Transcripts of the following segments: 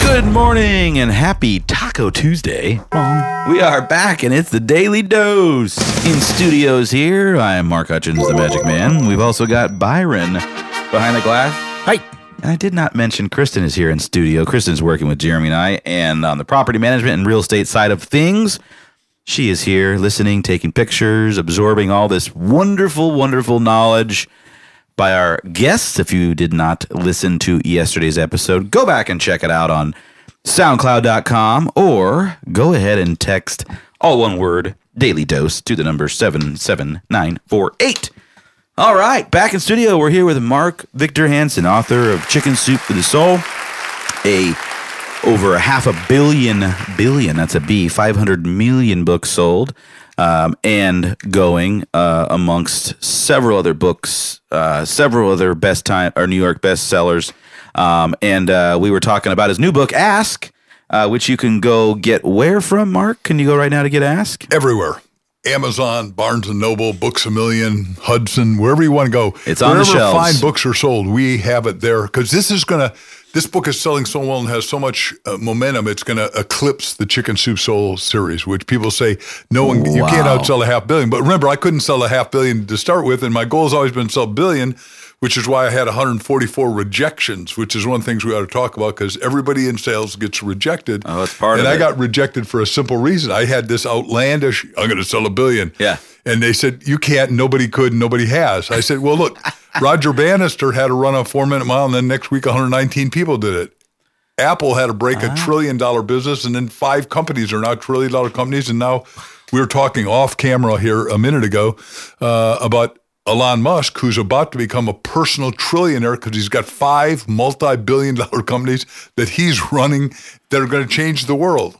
Good morning and happy Taco Tuesday. We are back and it's the Daily Dose. In studios here, I am Mark Hutchins, the Magic Man. We've also got Byron behind the glass. Hi. And I did not mention Kristen is here in studio. Kristen's working with Jeremy and I, and on the property management and real estate side of things, she is here listening, taking pictures, absorbing all this wonderful, wonderful knowledge by our guests. If you did not listen to yesterday's episode, go back and check it out on soundcloud.com or go ahead and text all one word daily dose to the number 77948. All right, back in studio. We're here with Mark Victor Hansen, author of Chicken Soup for the Soul, a over a half a billion billion that's a b 500 million books sold um, and going uh, amongst several other books uh, several other best time or new york bestsellers um, and uh, we were talking about his new book ask uh, which you can go get where from mark can you go right now to get ask everywhere. Amazon, Barnes and Noble, Books a Million, Hudson, wherever you want to go. It's on the Wherever shelves. fine books are sold, we have it there because this is going to. This book is selling so well and has so much uh, momentum. It's going to eclipse the Chicken Soup Soul series, which people say no one you can't outsell a half billion. But remember, I couldn't sell a half billion to start with, and my goal has always been to sell a billion, which is why I had 144 rejections, which is one of the things we ought to talk about because everybody in sales gets rejected. Oh, that's part and of I it. got rejected for a simple reason. I had this outlandish, I'm going to sell a billion. Yeah. And they said, you can't, nobody could, nobody has. I said, well, look, Roger Bannister had to run a four minute mile, and then next week 119 people did it. Apple had to break Ah. a trillion dollar business, and then five companies are now trillion dollar companies. And now we were talking off camera here a minute ago uh, about Elon Musk, who's about to become a personal trillionaire because he's got five multi billion dollar companies that he's running that are going to change the world.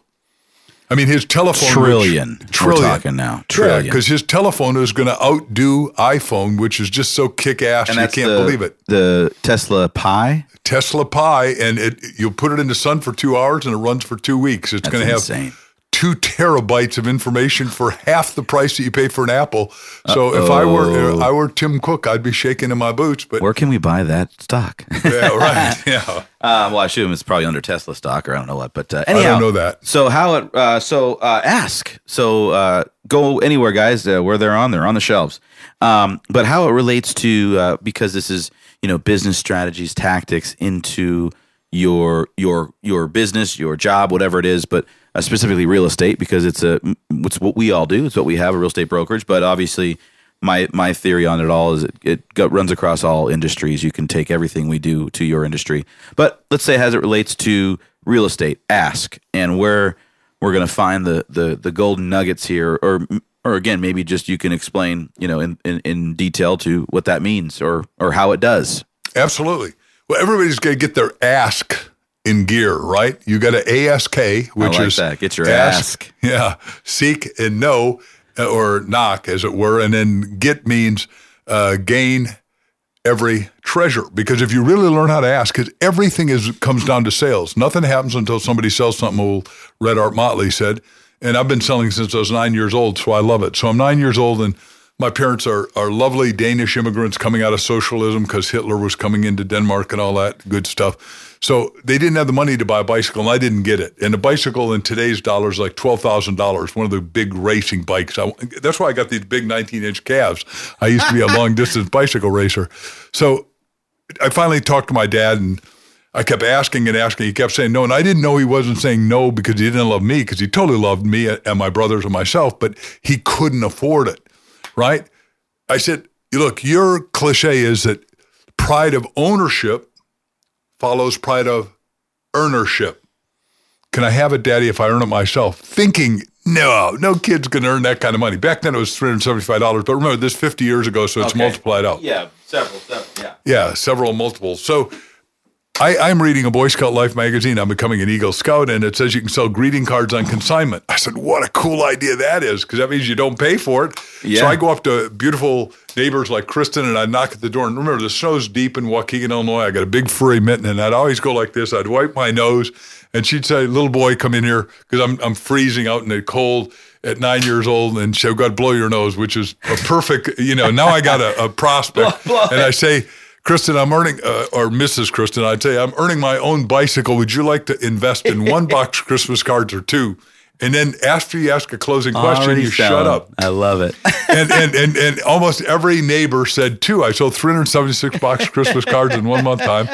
I mean, his telephone Trillion. Which, We're talking now. Trillion. because his telephone is going to outdo iPhone, which is just so kick ass you can't the, believe it. the tesla pi Tesla Pi, and it you'll put it in the sun for two hours and it runs for two weeks. It's going to have insane. Two terabytes of information for half the price that you pay for an Apple. So if I were if I were Tim Cook, I'd be shaking in my boots. But where can we buy that stock yeah, right, yeah. Uh, well, I assume it's probably under Tesla stock, or I don't know what. But uh, anyhow, don't know that. So how it? Uh, so uh, ask. So uh, go anywhere, guys. Uh, where they're on, they're on the shelves. Um, but how it relates to uh, because this is you know business strategies, tactics into your your your business, your job, whatever it is, but uh, specifically real estate because it's a it's what we all do. It's what we have a real estate brokerage, but obviously my my theory on it all is it, it go, runs across all industries. You can take everything we do to your industry, but let's say as it relates to real estate, ask and where we're going to find the the the golden nuggets here, or or again maybe just you can explain you know in, in in detail to what that means or or how it does. Absolutely. Well, everybody's going to get their ask in gear, right? You got an ASK, which like is that. Get your ask. Yeah, seek and know, uh, or knock, as it were, and then get means uh, gain every treasure. Because if you really learn how to ask, because everything is comes down to sales. Nothing happens until somebody sells something. Old Red Art Motley said, and I've been selling since I was nine years old, so I love it. So I'm nine years old and. My parents are, are lovely Danish immigrants coming out of socialism because Hitler was coming into Denmark and all that good stuff. So they didn't have the money to buy a bicycle, and I didn't get it. And a bicycle in today's dollars like twelve thousand dollars. One of the big racing bikes. I, that's why I got these big nineteen inch calves. I used to be a long distance bicycle racer. So I finally talked to my dad and. I kept asking and asking. He kept saying no, and I didn't know he wasn't saying no because he didn't love me because he totally loved me and my brothers and myself, but he couldn't afford it, right? I said, "Look, your cliche is that pride of ownership follows pride of earnership. Can I have it, Daddy, if I earn it myself? Thinking, no, no kid's going to earn that kind of money. Back then it was $375, but remember, this 50 years ago, so it's multiplied out. Yeah, several, several. Yeah. Yeah, several multiples. So I, I'm reading a Boy Scout Life magazine. I'm becoming an Eagle Scout, and it says you can sell greeting cards on consignment. I said, what a cool idea that is, because that means you don't pay for it. Yeah. So I go up to beautiful neighbors like Kristen, and I knock at the door. And remember, the snow's deep in Waukegan, Illinois. I got a big furry mitten, and I'd always go like this. I'd wipe my nose, and she'd say, little boy, come in here, because I'm, I'm freezing out in the cold at nine years old, and she'll go, blow your nose, which is a perfect, you know, now I got a, a prospect. And I say, Kristen, I'm earning, uh, or Mrs. Kristen, I'd say, I'm earning my own bicycle. Would you like to invest in one box Christmas cards or two? And then after you ask a closing question, Already you shut up. I love it. and, and, and, and almost every neighbor said two. I sold 376 box Christmas cards in one month time.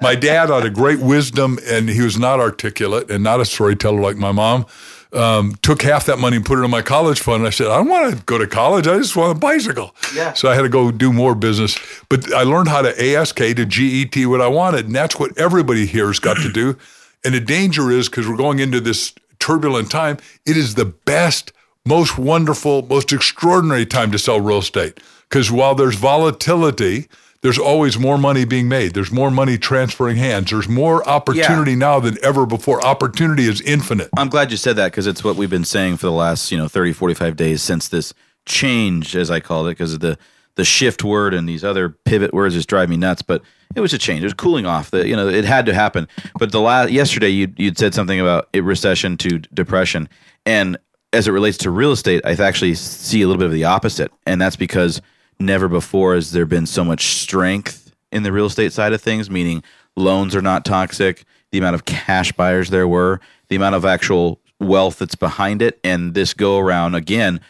My dad had a great wisdom, and he was not articulate and not a storyteller like my mom. Um, took half that money and put it in my college fund. And I said, I don't want to go to college. I just want a bicycle. Yeah. So I had to go do more business. But I learned how to ASK to GET what I wanted. And that's what everybody here has got to do. And the danger is because we're going into this turbulent time, it is the best, most wonderful, most extraordinary time to sell real estate. Because while there's volatility, there's always more money being made. There's more money transferring hands. There's more opportunity now than ever before. Opportunity is infinite. I'm glad you said that because it's what we've been saying for the last, you know, 30, 45 days since this change, as I called it, because of the the shift word and these other pivot words just drive me nuts. But it was a change. It was cooling off. The you know it had to happen. But the last yesterday you you'd said something about recession to depression, and as it relates to real estate, I actually see a little bit of the opposite, and that's because never before has there been so much strength in the real estate side of things. Meaning loans are not toxic. The amount of cash buyers there were, the amount of actual wealth that's behind it, and this go around again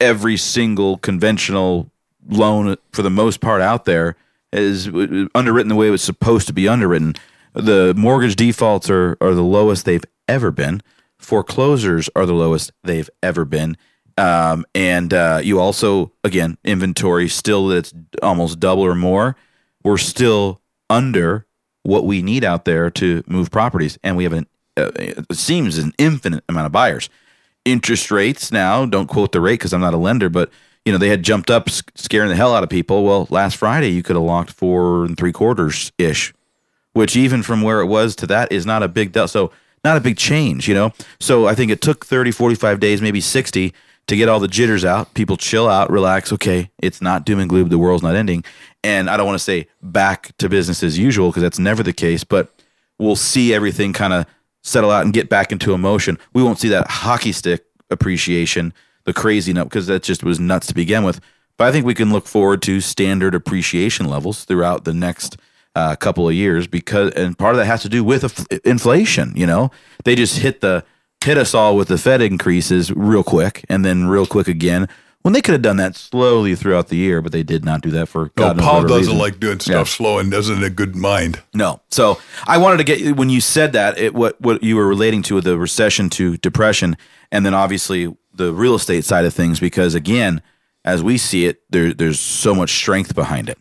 every single conventional loan for the most part out there is underwritten the way it was supposed to be underwritten. The mortgage defaults are, are the lowest they've ever been. Foreclosures are the lowest they've ever been. Um, and uh, you also, again, inventory still that's almost double or more. We're still under what we need out there to move properties. And we have an, uh, it seems an infinite amount of buyers interest rates now don't quote the rate because i'm not a lender but you know they had jumped up scaring the hell out of people. Well last friday you could have locked four and three quarters ish which even from where it was to that is not a big deal so not a big change you know? So i think it took 30 45 days maybe 60 to get all the jitters out. People chill out relax. Okay it's not doom and gloom. The world's not ending. And i don't want to say back to business as usual because that's never the case but we'll see everything kind of settle out and get back into emotion. We won't see that hockey stick appreciation, the crazy nut, because that just was nuts to begin with. But I think we can look forward to standard appreciation levels throughout the next uh, couple of years because, and part of that has to do with inflation. You know, they just hit the hit us all with the Fed increases real quick and then real quick again. When they could have done that slowly throughout the year, but they did not do that for No, God knows Paul what doesn't reason. like doing stuff Yeah. slow and doesn't have a good mind. No. So I wanted to get when you said that it, what what you were relating to the recession to depression, and then obviously the real estate side of things, because again, as we see it, there there's so much strength behind it.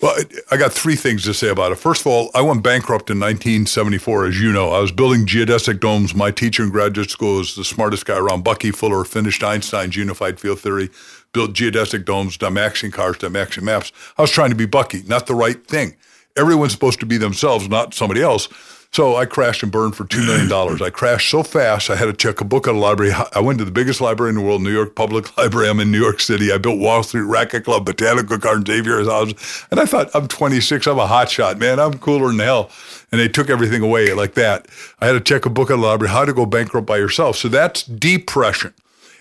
Well, I got three things to say about it. First of all, I went bankrupt in 1974, as you know. I was building geodesic domes. My teacher in graduate school was the smartest guy around. Bucky Fuller finished Einstein's unified field theory, built geodesic domes, Dymaxion cars, Dymaxion maps. I was trying to be Bucky, not the right thing. Everyone's supposed to be themselves, not somebody else. So I crashed and burned for $2 million. I crashed so fast, I had to check a book at a library. I went to the biggest library in the world, New York Public Library. I'm in New York City. I built Wall Street Racquet Club, Botanical Garden, Xavier's House. And I thought, I'm 26. I'm a hotshot, man. I'm cooler than hell. And they took everything away like that. I had to check a book at a library, how to go bankrupt by yourself. So that's depression.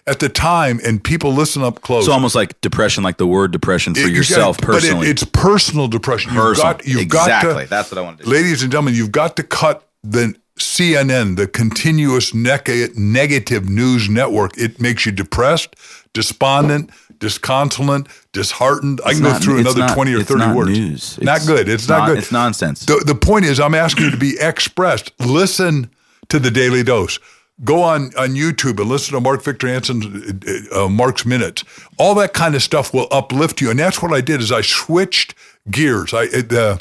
At the time, and people listen up close. It's almost like depression, like the word depression for It- you yourself gotta- but it- personally. it's personal depression. You've Personal. got, you've Exactly. got to, That's what I wanted to. Ladies and gentlemen, you've got to cut the CNN, the continuous neg- negative news network. It makes you depressed, despondent, disconsolate, disheartened. I It's can go through another not- 20 or it's 30 not words. news. Not good. It's not good. it's nonsense. The, the point is, I'm asking you to be expressed. Listen to the Daily Dose. Go on, on YouTube and listen to Mark Victor Hansen's uh, uh, Mark's Minutes. All that kind of stuff will uplift you. And that's what I did is I switched gears. I it, uh,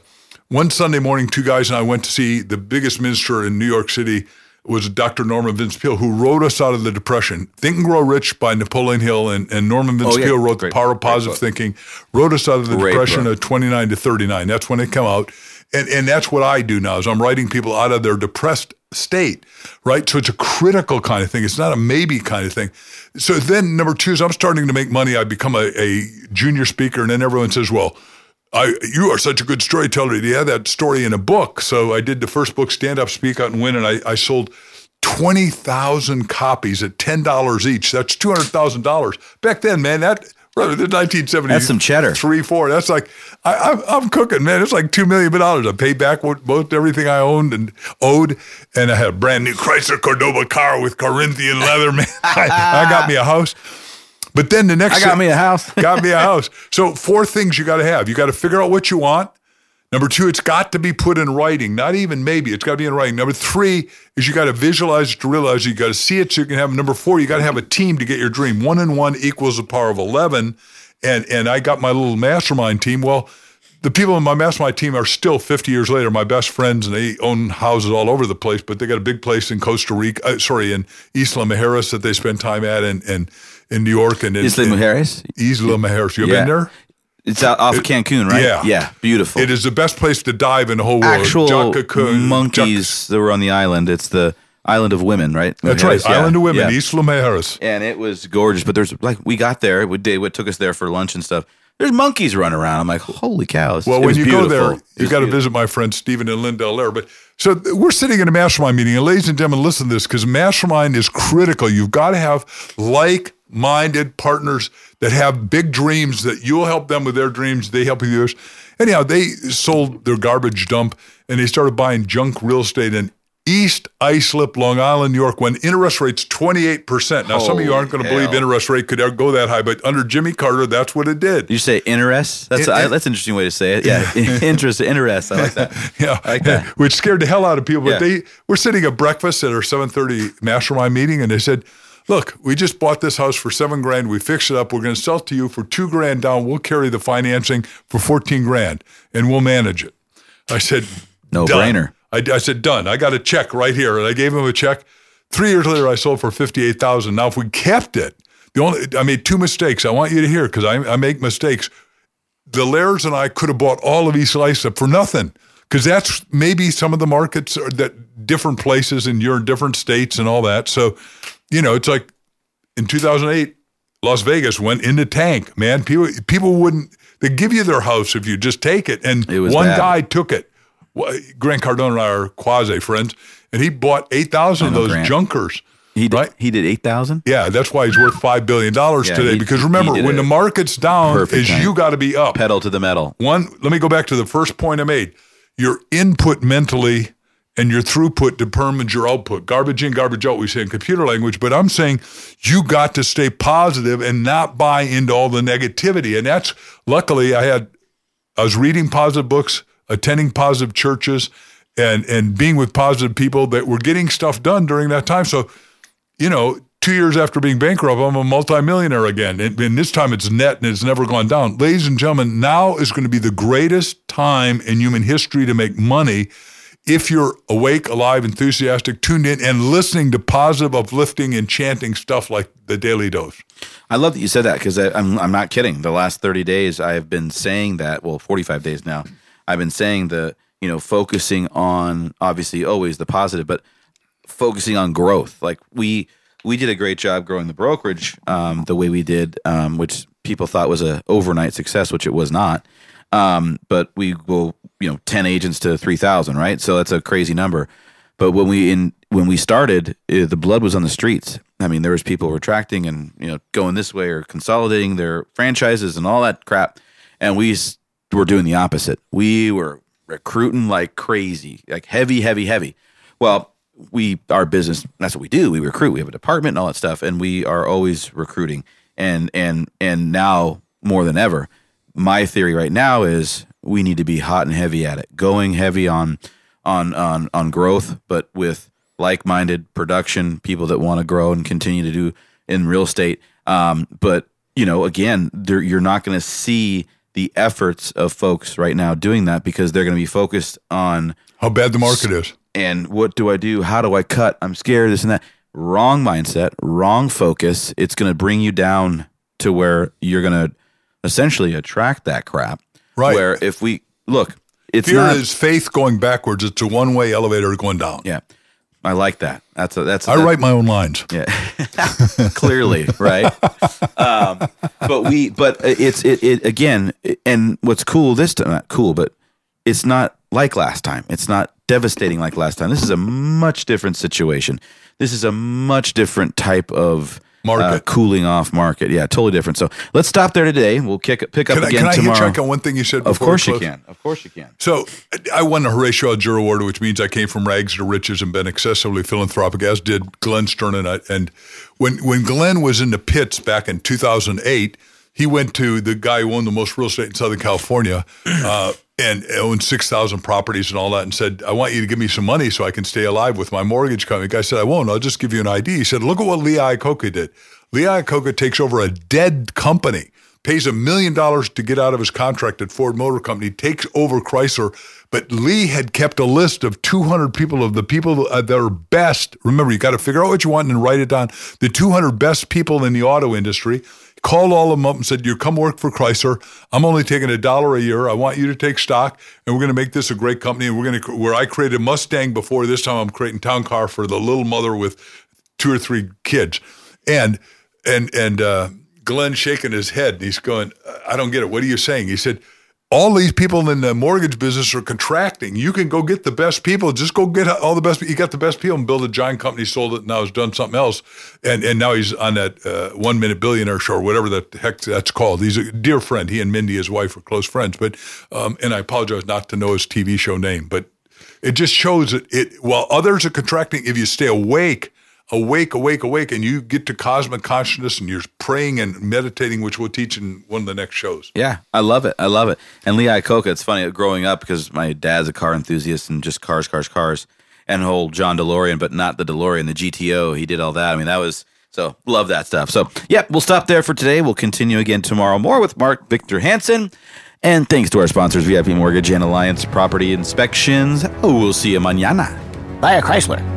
one Sunday morning, two guys and I went to see the biggest minister in New York City was Dr. Norman Vince Peale, who wrote us out of the depression. Think and Grow Rich by Napoleon Hill and, and Norman Vince Oh, yeah. Peale wrote Great- The Power of Positive. Thinking, wrote us out of the Great depression book. of 29 to 39. That's when it came out. And, and that's what I do now is I'm writing people out of their depressed state, right? So it's a critical kind of thing. It's not a maybe kind of thing. So then number two is I'm starting to make money. I become a, a junior speaker and then everyone says, well, I, you are such a good storyteller. You have that story in a book. So I did the first book, Stand Up, Speak Out, and Win, and I, I sold 20,000 copies at $10 each. That's $200,000. Back then, man, that Brother, the 1970s. That's some cheddar. Three, four. That's like, I, I'm, I'm cooking, man. It's like $2 million. I paid back most everything I owned and owed. And I had a brand new Chrysler Cordoba car with Corinthian leather, man. I, I got me a house. But then the next I got me a house. got me a house. So four things you got to have. You got to figure out what you want. Number two, it's got to be put in writing. Not even maybe. It's got to be in writing. Number three is you got to visualize it to realize it. You got to see it so you can have. Number four, you got to have a team to get your dream. One and one equals the power of eleven. And and I got my little mastermind team. Well, the people in my mastermind team are still 50 years later my best friends, and they own houses all over the place. But they got a big place in Costa Rica. Uh, sorry, in Isla Mujeres that they spend time at, and and in New York and in, Isla Mujeres? Isla Mujeres. You Yeah. been there? It's out off of Cancun, right? yeah. Yeah. Beautiful. It is the best place to dive in the whole world. Actual monkeys that were on the island. It's the island of women, right? That's right. yeah. Island of Women, Yeah. Isla Mujeres. and it was gorgeous. But there's like we got there. We did what took us there for lunch and stuff. There's monkeys running around. I'm like, holy cow! It's, Well, it when you beautiful. go there, you got to visit my friend Stephen and Linda Allaire. But so we're sitting in a mastermind meeting, and ladies and gentlemen, listen to this because mastermind is critical. You've got to have like-minded partners that have big dreams that you'll help them with their dreams. They help you with yours. Anyhow, they sold their garbage dump and they started buying junk real estate in East Islip, Long Island, New York, when interest rates 28%. Now, some of you aren't going to believe interest rate could go that high, but under Jimmy Carter, that's what it did. You say interest? That's In- I, in- that's an interesting way to say it. Yeah, interest, interest. I like that. Yeah, I like that. which scared the hell out of people. But Yeah. they were sitting at breakfast at our 7:30 mastermind meeting, and they said, "Look, we just bought this house for seven grand. We fixed it up. We're going to sell it to you for two grand down. We'll carry the financing for 14 grand, and we'll manage it." I said, No "Done." brainer. I, I said, "Done." I got a check right here, and I gave him a check. Three years later, I sold for 58,000. Now, if we kept it, the only I made two mistakes. I want you to hear because I, I make mistakes the Lairs and I could have bought all of East Islip for nothing because that's maybe some of the markets are that different places and you're in different states and all that. So, you know, it's like in 2008, Las Vegas went in the tank. Man, people people wouldn't they give you their house if you just take it, and It was one bad. guy took it. Grant Cardone and I are quasi friends, and he bought eight thousand of those Grant. junkers. He did, Right. he did eight thousand. Yeah, that's why he's worth five billion dollars Yeah, today. he- because remember, when the market's down, is time. you got to be up. Pedal to the metal. One, let me go back to the first point I made. Your input mentally and your throughput determines your output. Garbage in, garbage out, we say in computer language, but I'm saying you got to stay positive and not buy into all the negativity. And that's luckily I had I was reading positive books, attending positive churches, and and being with positive people that were getting stuff done during that time. So, you know, two years after being bankrupt, I'm a multimillionaire again. And, and this time it's net and it's never gone down. Ladies and gentlemen, now is going to be the greatest time in human history to make money if you're awake, alive, enthusiastic, tuned in, and listening to positive, uplifting, enchanting stuff like the Daily Dose. I love that you said that because I'm I'm not kidding. The last 30 days, I have been saying that. Well, 45 days now, I've been saying the you know focusing on obviously always the positive, but focusing on growth. Like we we did a great job growing the brokerage um, the way we did, um, which people thought was a overnight success, which it was not. Um, but we go you know 10 agents to 3,000, right? So that's a crazy number. But when we in when we started, uh, the blood was on the streets. I mean, there was people retracting and you know going this way or consolidating their franchises and all that crap, and we were doing the opposite. We were recruiting like crazy, like heavy, heavy, heavy. Well, we our business that's what we do. We recruit. We have a department and all that stuff, and we are always recruiting. And and and now more than ever, my theory right now is we need to be hot and heavy at it, going heavy on on on on growth, but with like-minded production people that want to grow and continue to do in real estate. Um, but you know, again, you're not going to see the efforts of folks right now doing that because they're going to be focused on How bad the market is. and what do I do? How do I cut? I'm scared. This and that. Wrong mindset, wrong focus. It's going to bring you down to where you're going to essentially attract that crap. Right. Where if we look, it's Fear not. is faith going backwards. It's a one way elevator going down. yeah, I like that. That's a that's. I that- write my own lines. Yeah, clearly, right? Um, but we, but it's it, it again. And what's cool this time? Not cool, but it's not like last time. It's not devastating like last time. This is a much different situation. This is a much different type of Market. uh, cooling off market. Yeah, totally different. So let's stop there today. We'll kick pick up Can I, again can I hit tomorrow. check on one thing you said? of course you can. Of course you can. So I won the Horatio Alger Award, which means I came from rags to riches and been excessively philanthropic, as did Glenn Stearns. And, I, and when when Glenn was in the pits back in 2008, he went to the guy who owned the most real estate in Southern California uh, and owned 6,000 properties and all that and said, I want you to give me some money so I can stay alive with my mortgage company. Guy said, I won't. I'll just give you an ID. He said, look at what Lee Iacocca did. Lee Iacocca takes over a dead company pays a million dollars to get out of his contract at Ford Motor Company, takes over Chrysler. But Lee had kept a list of 200 people of the people that are best. Remember, you got to figure out what you want and write it down. The 200 best people in the auto industry. Called all of them up and said, "You come work for Chrysler. I'm only taking a dollar a year. I want you to take stock, and we're going to make this a great company. And we're going to where I created Mustang before. This time, I'm creating Town Car for the little mother with two or three kids, and and and uh, Glenn shaking his head. And he's going, I don't get it. What are you saying? He said, all these people in the mortgage business are contracting. You can go get the best people. Just go get all the best. You got the best people and build a giant company, sold it, now has done something else. And and now he's on that uh, one minute billionaire show or whatever the heck that's called. He's a dear friend. He and Mindy, his wife, are close friends. But um, and I apologize not to know his TV show name, but it just shows that it while others are contracting, if you stay awake awake, awake, awake, and you get to cosmic consciousness and you're praying and meditating, which we'll teach in one of the next shows. Yeah, I love it. I love it. And Lee Iacocca, it's funny growing up because my dad's a car enthusiast and just cars, cars, cars, and whole John DeLorean, but not the DeLorean, the GTO. He did all that. I mean, that was so love that stuff. So, yeah, we'll stop there for today. We'll continue again tomorrow more with Mark Victor Hansen. And thanks to our sponsors, VIP Mortgage and Alliance Property Inspections. Oh, we'll see you mañana. Buy a Chrysler.